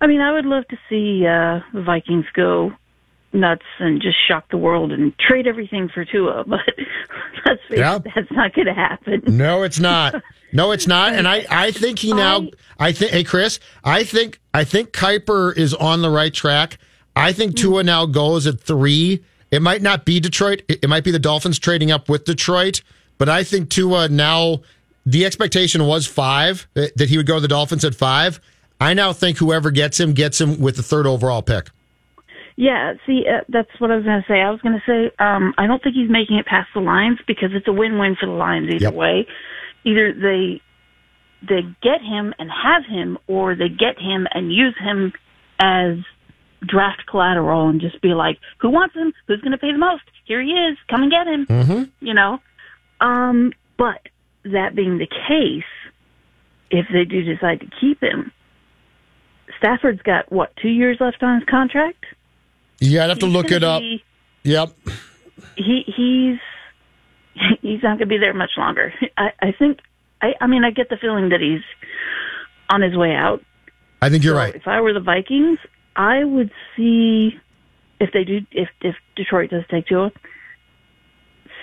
[SPEAKER 14] I mean, I would love to see uh, the Vikings go nuts and just shock the world and trade everything for Tua, (laughs) but let's face
[SPEAKER 6] Yeah.
[SPEAKER 14] it, that's not going to happen.
[SPEAKER 6] No, it's not. No, it's not. And I, I think he now, I think, hey, Chris, I think, I think Kiper is on the right track. I think hmm. Tua now goes at three. It might not be Detroit. It, it might be the Dolphins trading up with Detroit, but I think Tua now, the expectation was five, that that he would go to the Dolphins at five. I now think whoever gets him gets him with the third overall pick.
[SPEAKER 14] Yeah, see, uh, that's what I was going to say. I was going to say, um, I don't think he's making it past the Lions because it's a win-win for the Lions either
[SPEAKER 6] Yep.
[SPEAKER 14] way. Either they they get him and have him, or they get him and use him as draft collateral and just be like, who wants him? Who's going to pay the most? Here he is. Come and get him.
[SPEAKER 6] Mm-hmm.
[SPEAKER 14] You know. Um, but that being the case, if they do decide to keep him, Stafford's got what two years left on his contract.
[SPEAKER 6] Yeah, I'd have to
[SPEAKER 14] He's
[SPEAKER 6] look it up.
[SPEAKER 14] be-
[SPEAKER 6] Yep.
[SPEAKER 14] he he's he's not going to be there much longer. I, I think. I, I mean, I get the feeling that he's on his way out.
[SPEAKER 6] I think you're
[SPEAKER 14] So
[SPEAKER 6] right.
[SPEAKER 14] If I were the Vikings, I would see if they do if if Detroit does take Tua,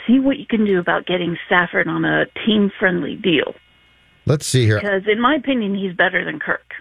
[SPEAKER 14] see what you can do about getting Stafford on a team friendly deal.
[SPEAKER 6] Let's see here.
[SPEAKER 14] Because in my opinion, he's better than Kirk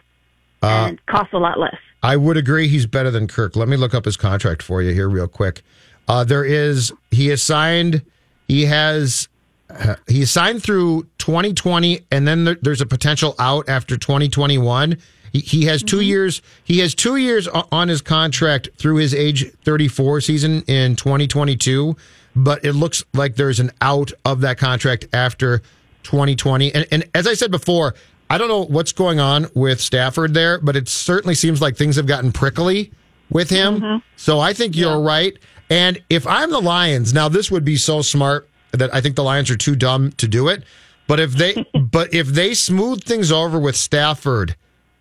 [SPEAKER 6] Uh,
[SPEAKER 14] and costs a lot less.
[SPEAKER 6] I would agree he's better than Kirk. Let me look up his contract for you here real quick. Uh, there is he has signed he has uh, he signed through 2020 and then there, there's a potential out after 2021. He, he has 2 years he has 2 years on his contract through his age 34 season in 2022, but it looks like there's an out of that contract after 2020. And, and as I said before, I don't know what's going on with Stafford there, but it certainly seems like things have gotten prickly with him. So I think you're right. And if I'm the Lions, now this would be so smart that I think the Lions are too dumb to do it. But if they (laughs) but if they smooth things over with Stafford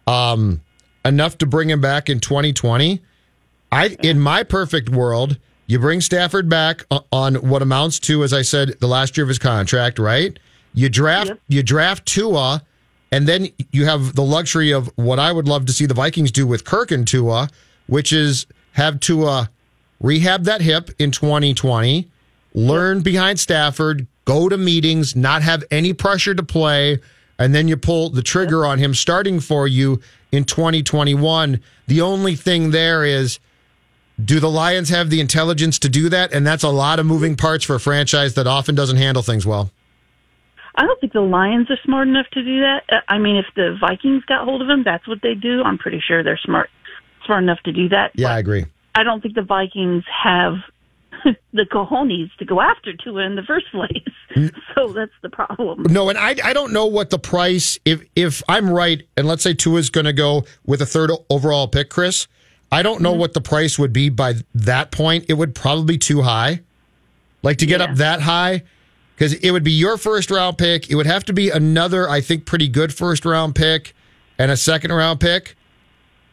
[SPEAKER 6] um enough to bring him back in 2020, I in my perfect world, you bring Stafford back on what amounts to, as I said, the last year of his contract, right? You draft you draft Tua, and then you have the luxury of what I would love to see the Vikings do with Kirk and Tua, which is have Tua rehab that hip in 2020, learn behind Stafford, go to meetings, not have any pressure to play, and then you pull the trigger on him starting for you in 2021. The only thing there is do the Lions have the intelligence to do that? And that's a lot of moving parts for a franchise that often doesn't handle things well.
[SPEAKER 14] I don't think the Lions are smart enough to do that. Uh, I mean, if the Vikings got hold of him, that's what they do. I'm pretty sure they're smart smart enough to do that.
[SPEAKER 6] Yeah, I agree.
[SPEAKER 14] I don't think the Vikings have (laughs) the cojones to go after Tua in the first place. (laughs) (laughs) so that's the problem.
[SPEAKER 6] No, and I I don't know what the price if if I'm right, and let's say Tua's going to go with a third overall pick, Chris. I don't know what the price would be by that point. It would probably be too high. Like to get up that high, because it would be your first round pick. It would have to be another, I think, pretty good first round pick and a second round pick.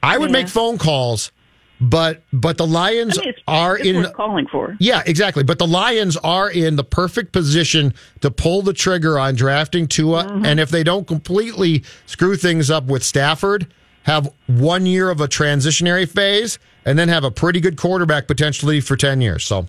[SPEAKER 6] I would
[SPEAKER 14] Yeah.
[SPEAKER 6] make phone calls, but but the Lions
[SPEAKER 14] I mean, it's-
[SPEAKER 6] are
[SPEAKER 14] it's
[SPEAKER 6] in
[SPEAKER 14] calling for.
[SPEAKER 6] yeah, exactly. But the Lions are in the perfect position to pull the trigger on drafting Tua.
[SPEAKER 14] Mm-hmm.
[SPEAKER 6] And if they don't completely screw things up with Stafford, have one year of a transitionary phase, and then have a pretty good quarterback potentially for 10 years. So,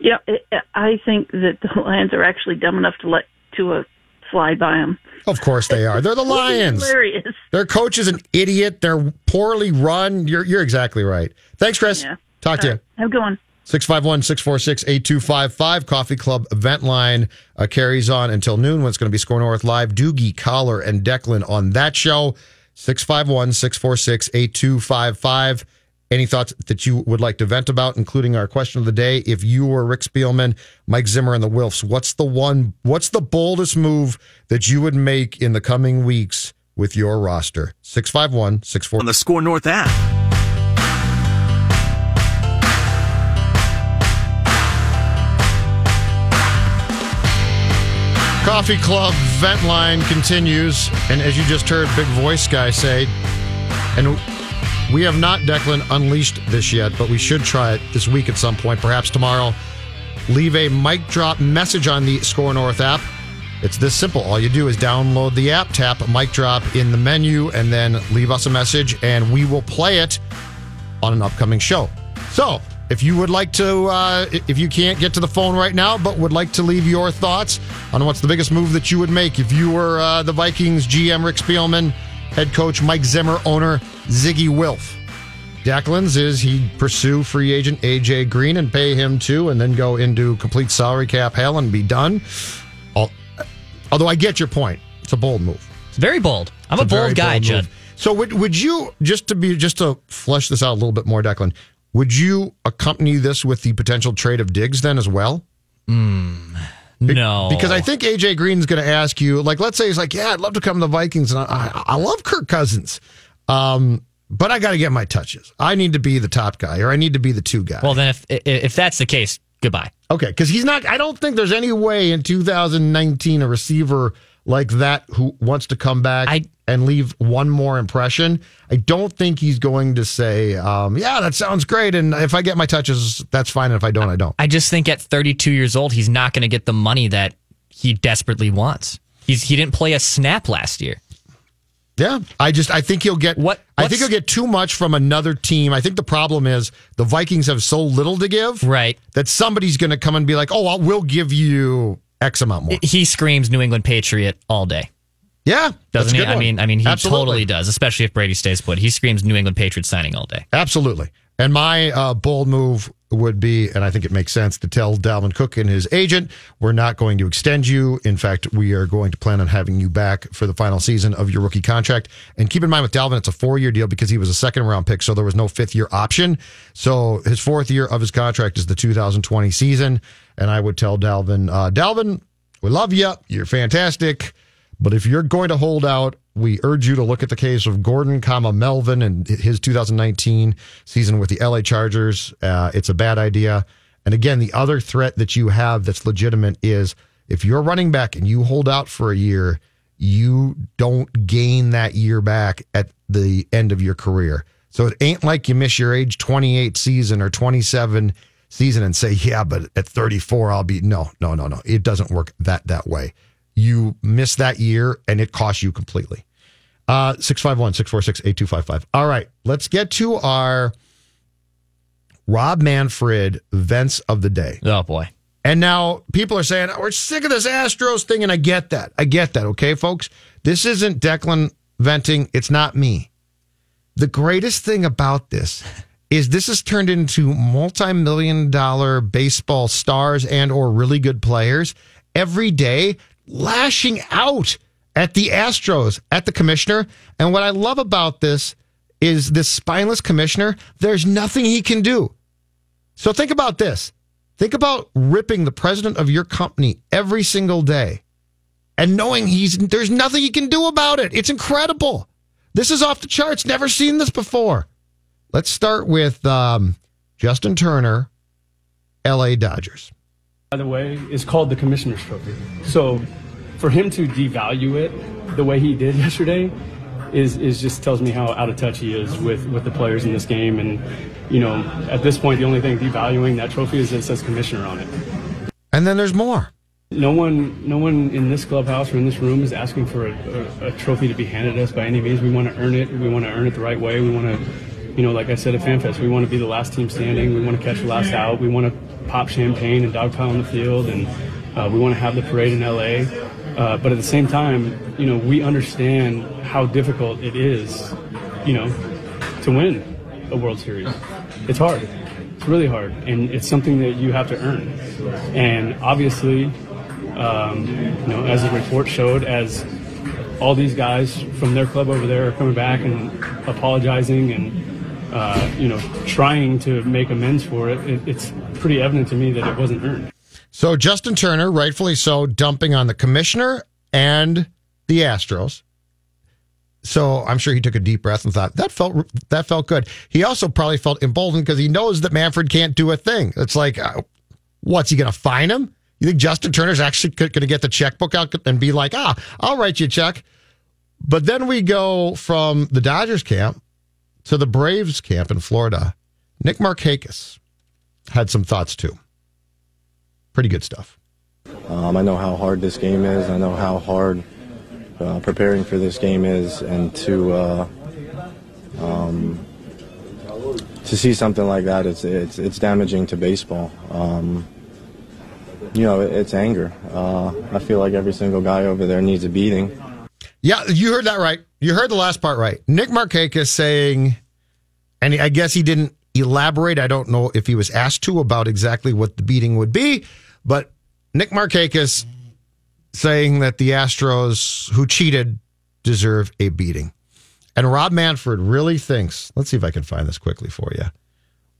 [SPEAKER 14] Yeah, it, I think that the (laughs) Lions are actually dumb enough to let Tua slide by them.
[SPEAKER 6] of course, they are. They're the (laughs) Lions.
[SPEAKER 14] Hilarious.
[SPEAKER 6] Their coach is an idiot. They're poorly run. You're, you're exactly right. Thanks, Chris.
[SPEAKER 14] Yeah.
[SPEAKER 6] Talk to
[SPEAKER 14] All
[SPEAKER 6] you.
[SPEAKER 14] Have a good one.
[SPEAKER 6] 651 646 8255. Coffee Club vent line uh, carries on until noon when it's going to be SKOR North Live. Doogie, Collar, and Declan on that show. 651 646 8255 any thoughts that you would like to vent about, including our question of the day. If you were Rick Spielman, Mike Zimmer, and the Wilfs, what's the one, what's the boldest move that you would make in the coming weeks with your roster? 651 641.
[SPEAKER 1] On the SKOR North app.
[SPEAKER 6] Coffee Club vent line continues. And as you just heard, Big Voice Guy say, and we have not, Declan, unleashed this yet, but we should try it this week at some point, perhaps tomorrow. Leave a mic drop message on the SKOR North app. It's this simple. All you do is download the app, tap mic drop in the menu, and then leave us a message, and we will play it on an upcoming show. So, if you would like to, uh, if you can't get to the phone right now, but would like to leave your thoughts on what's the biggest move that you would make if you were uh, the Vikings GM Rick Spielman, head coach Mike Zimmer, owner Ziggy Wilf. Declan's is he'd pursue free agent AJ Green and pay him too, and then go into complete salary cap hell and be done. Although I get your point, it's a bold move.
[SPEAKER 9] It's very bold. I'm
[SPEAKER 6] It's
[SPEAKER 9] a, bold guy,
[SPEAKER 6] bold
[SPEAKER 9] Judd.
[SPEAKER 6] move. So would would you just to be just to flesh this out a little bit more, Declan? Would you accompany this with the potential trade of Diggs then as well? Hmm.
[SPEAKER 9] No.
[SPEAKER 6] Because I think AJ Green's going to ask you, like, let's say he's like, yeah, I'd love to come to the Vikings, and I, I, I love Kirk Cousins, um, but I got to get my touches. I need to be the top guy, or I need to be the two guy.
[SPEAKER 9] Well, then if if that's the case, goodbye.
[SPEAKER 6] Okay, because he's not. I don't think there's any way in 2019 a receiver like that who wants to come back and leave one more impression. I don't think he's going to say, um, "Yeah, that sounds great," and if I get my touches, that's fine. And if I don't, I don't.
[SPEAKER 9] I just think at 32 years old, he's not going to get the money that he desperately wants. He's he didn't play a snap last year.
[SPEAKER 6] Yeah, I just I think he'll get
[SPEAKER 9] what
[SPEAKER 6] I think he'll get too much from another team. I think the problem is the Vikings have so little to give,
[SPEAKER 9] right?
[SPEAKER 6] That somebody's going to come and be like, "Oh, I'll, we'll give you X amount more."
[SPEAKER 9] He screams New England Patriot all day.
[SPEAKER 6] Yeah, that's
[SPEAKER 9] doesn't he? I mean, I mean, he
[SPEAKER 6] Absolutely.
[SPEAKER 9] totally does. Especially if Brady stays put, he screams New England Patriot signing all day.
[SPEAKER 6] Absolutely. And my uh, bold move would be, and I think it makes sense to tell Dalvin Cook and his agent, we're not going to extend you. In fact, we are going to plan on having you back for the final season of your rookie contract. And keep in mind with Dalvin, it's a four year deal because he was a second round pick, so there was no fifth year option. So his fourth year of his contract is the 2020 season. And I would tell Dalvin, uh, Dalvin, we love you. You're fantastic. But if you're going to hold out, we urge you to look at the case of Gordon, comma Melvin, and his 2019 season with the LA Chargers. Uh, it's a bad idea. And again, the other threat that you have that's legitimate is if you're running back and you hold out for a year, you don't gain that year back at the end of your career. So it ain't like you miss your age 28 season or 27 season and say, yeah, but at 34 I'll be no, no, no, no. It doesn't work that that way. You miss that year and it costs you completely. Uh 651 646 8255. All right, let's get to our Rob Manfred events of the day.
[SPEAKER 9] Oh boy.
[SPEAKER 6] And now people are saying, we're sick of this Astros thing. And I get that. I get that. Okay, folks? This isn't Declan venting. It's not me. The greatest thing about this (laughs) is this has turned into multi-million dollar baseball stars and or really good players every day lashing out at the Astros, at the commissioner. And what I love about this is this spineless commissioner, there's nothing he can do. So think about this. Think about ripping the president of your company every single day and knowing he's there's nothing he can do about it. It's incredible. This is off the charts. Never seen this before. Let's start with um, Justin Turner, LA Dodgers.
[SPEAKER 15] by the way, is called the Commissioner's Trophy. So for him to devalue it the way he did (laughs) yesterday is, is just tells me how out of touch he is with, with the players in this game. And, you know, at this point, the only thing devaluing that trophy is that it says Commissioner on it.
[SPEAKER 6] And then there's more.
[SPEAKER 15] No one, no one in this clubhouse or in this room is asking for a, a, a trophy to be handed us by any means. We want to earn it. We want to earn it the right way. We want to, you know, like I said at FanFest, we want to be the last team standing. We want to catch the last out. We want to pop champagne and dogpile on the field, and uh, we want to have the parade in LA. Uh, but at the same time, you know, we understand how difficult it is, you know, to win a World Series. It's hard. It's really hard, and it's something that you have to earn. And obviously, um, you know, as the report showed, as all these guys from their club over there are coming back and apologizing and uh, you know trying to make amends for it, it, it's pretty evident to me that it wasn't earned.
[SPEAKER 6] So Justin Turner, rightfully so, dumping on the commissioner and the Astros. So I'm sure he took a deep breath and thought that felt that felt good. He also probably felt emboldened because he knows that Manfred can't do a thing. It's like, uh, what's he going to fine him? You think Justin Turner's actually going to get the checkbook out and be like, ah, I'll write you a check? But then we go from the Dodgers camp to the Braves camp in Florida. Nick Markakis had some thoughts too. Pretty good stuff.
[SPEAKER 16] Um, I know how hard this game is. I know how hard uh, preparing for this game is, and to uh, um, to see something like that, it's it's it's damaging to baseball. Um, you know, it's anger. Uh, I feel like every single guy over there needs a beating.
[SPEAKER 6] Yeah, you heard that right. You heard the last part right. Nick Markakis saying, and I guess he didn't elaborate. I don't know if he was asked to about exactly what the beating would be, but Nick Markakis saying that the Astros who cheated deserve a beating. And Rob Manfred really thinks, let's see if I can find this quickly for you.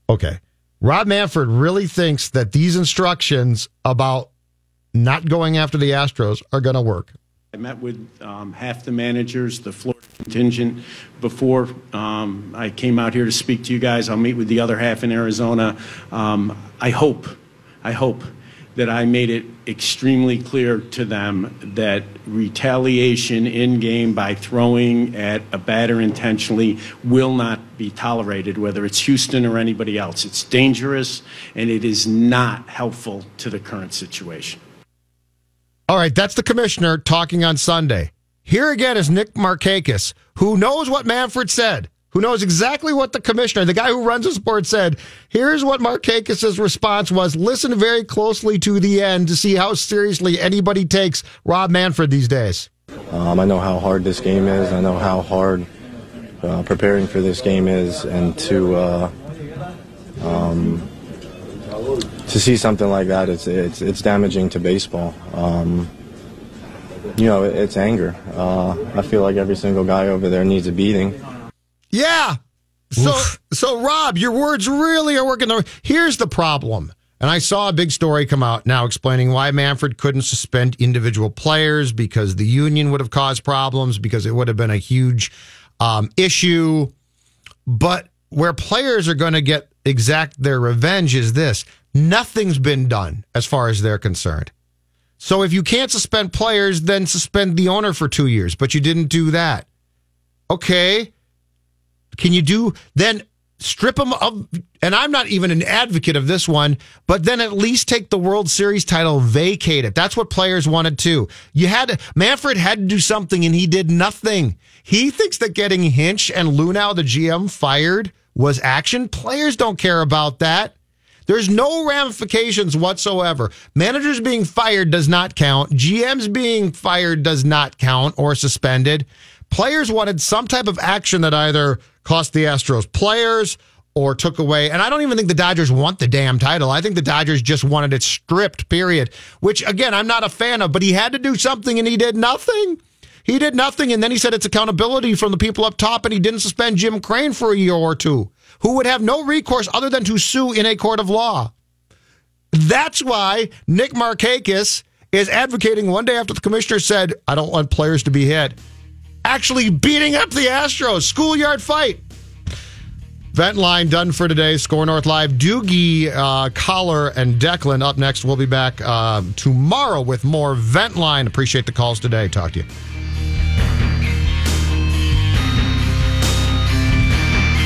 [SPEAKER 6] Okay. Rob Manfred really thinks that these instructions about not going after the Astros are going to work.
[SPEAKER 17] I met with um, half the managers, the Florida contingent, before um, I came out here to speak to you guys. I'll meet with the other half in Arizona. Um, I hope, I hope that I made it extremely clear to them that retaliation in game by throwing at a batter intentionally will not be tolerated, whether it's Houston or anybody else. It's dangerous and it is not helpful to the current situation.
[SPEAKER 6] All right, that's the commissioner talking on Sunday. Here again is Nick Markakis, who knows what Manfred said, who knows exactly what the commissioner, the guy who runs the sport, said. Here's what Markakis' response was. Listen very closely to the end to see how seriously anybody takes Rob Manfred these days.
[SPEAKER 16] Um, I know how hard this game is. I know how hard uh, preparing for this game is, and to uh, um, to see something like that, it's it's it's damaging to baseball. Um, you know, it's anger. Uh, I feel like every single guy over there needs a beating.
[SPEAKER 6] Yeah. So so Rob, your words really are working. Here's the problem. And I saw a big story come out now explaining why Manfred couldn't suspend individual players because the union would have caused problems because it would have been a huge um, issue. But where players are going to get exact their revenge is this nothing's been done as far as they're concerned. So if you can't suspend players, then suspend the owner for two years, but you didn't do that. Okay. Can you do then strip them of, and I'm not even an advocate of this one, but then at least take the World Series title, vacate it. That's what players wanted too. You had Manfred had to do something and he did nothing. He thinks that getting Hinch and Luhnow, the GM, fired was action. Players don't care about that. There's no ramifications whatsoever. Managers being fired does not count. GMs being fired does not count or suspended. Players wanted some type of action that either cost the Astros players or took away. And I don't even think the Dodgers want the damn title. I think the Dodgers just wanted it stripped, period. Which, again, I'm not a fan of, but he had to do something and he did nothing. He did nothing. And then he said it's accountability from the people up top and he didn't suspend Jim Crane for a year or two who would have no recourse other than to sue in a court of law. That's why Nick Markakis is advocating one day after the commissioner said, I don't want players to be hit, actually beating up the Astros. Schoolyard fight. Vent line done for today. SKOR North Live. Doogie, uh, Collar, and Declan up next. We'll be back uh, tomorrow with more Vent line. Appreciate the calls today. Talk to you.